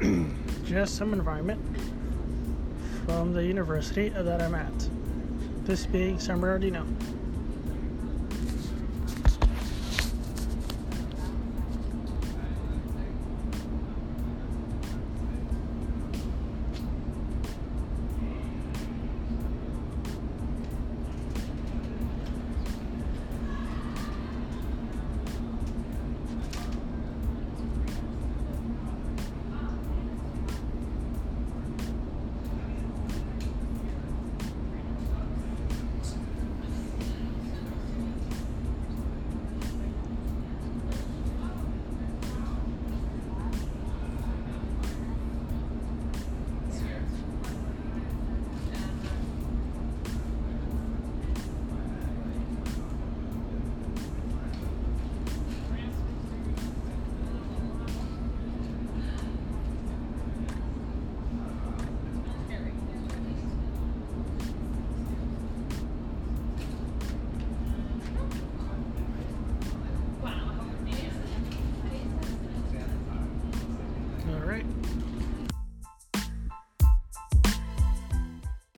just some environment from the university that I'm at, this being San Bernardino. right.